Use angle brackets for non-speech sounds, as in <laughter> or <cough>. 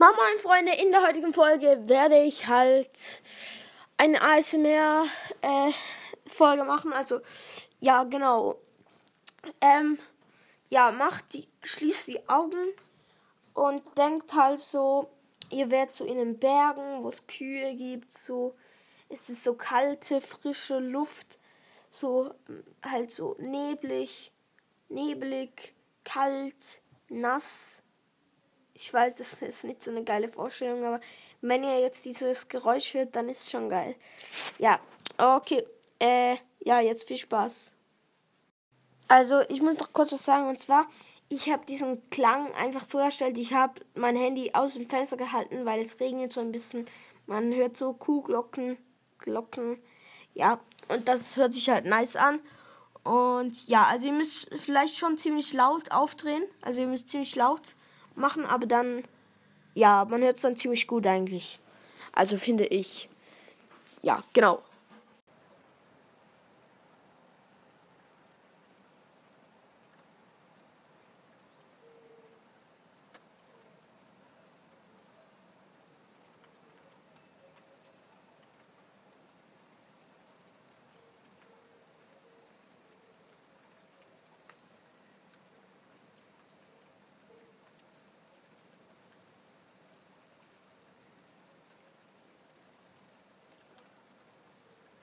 Moin Moin Freunde, in der heutigen Folge werde ich halt eine ASMR äh, Folge machen. Also ja, genau. Ähm, ja, macht die, schließt die Augen und denkt halt so, ihr werdet so in den Bergen, wo es Kühe gibt, so es ist so kalte, frische Luft, so halt so neblig, neblig, kalt, nass ich weiß, das <laughs> ist nicht so eine geile Vorstellung, aber wenn ihr jetzt dieses Geräusch hört, dann ist es schon geil. Ja, okay. Äh, ja, jetzt viel Spaß. Also, ich muss noch kurz was sagen, und zwar, ich habe diesen Klang einfach so erstellt, ich habe mein Handy aus dem Fenster gehalten, weil es regnet so ein bisschen. Man hört so Kuhglocken, Glocken, ja, und das hört sich halt nice an. Und ja, also ihr müsst vielleicht schon ziemlich laut aufdrehen, also ihr müsst ziemlich laut machen, aber dann, ja, man hört es dann ziemlich gut eigentlich. Also finde ich, ja, genau.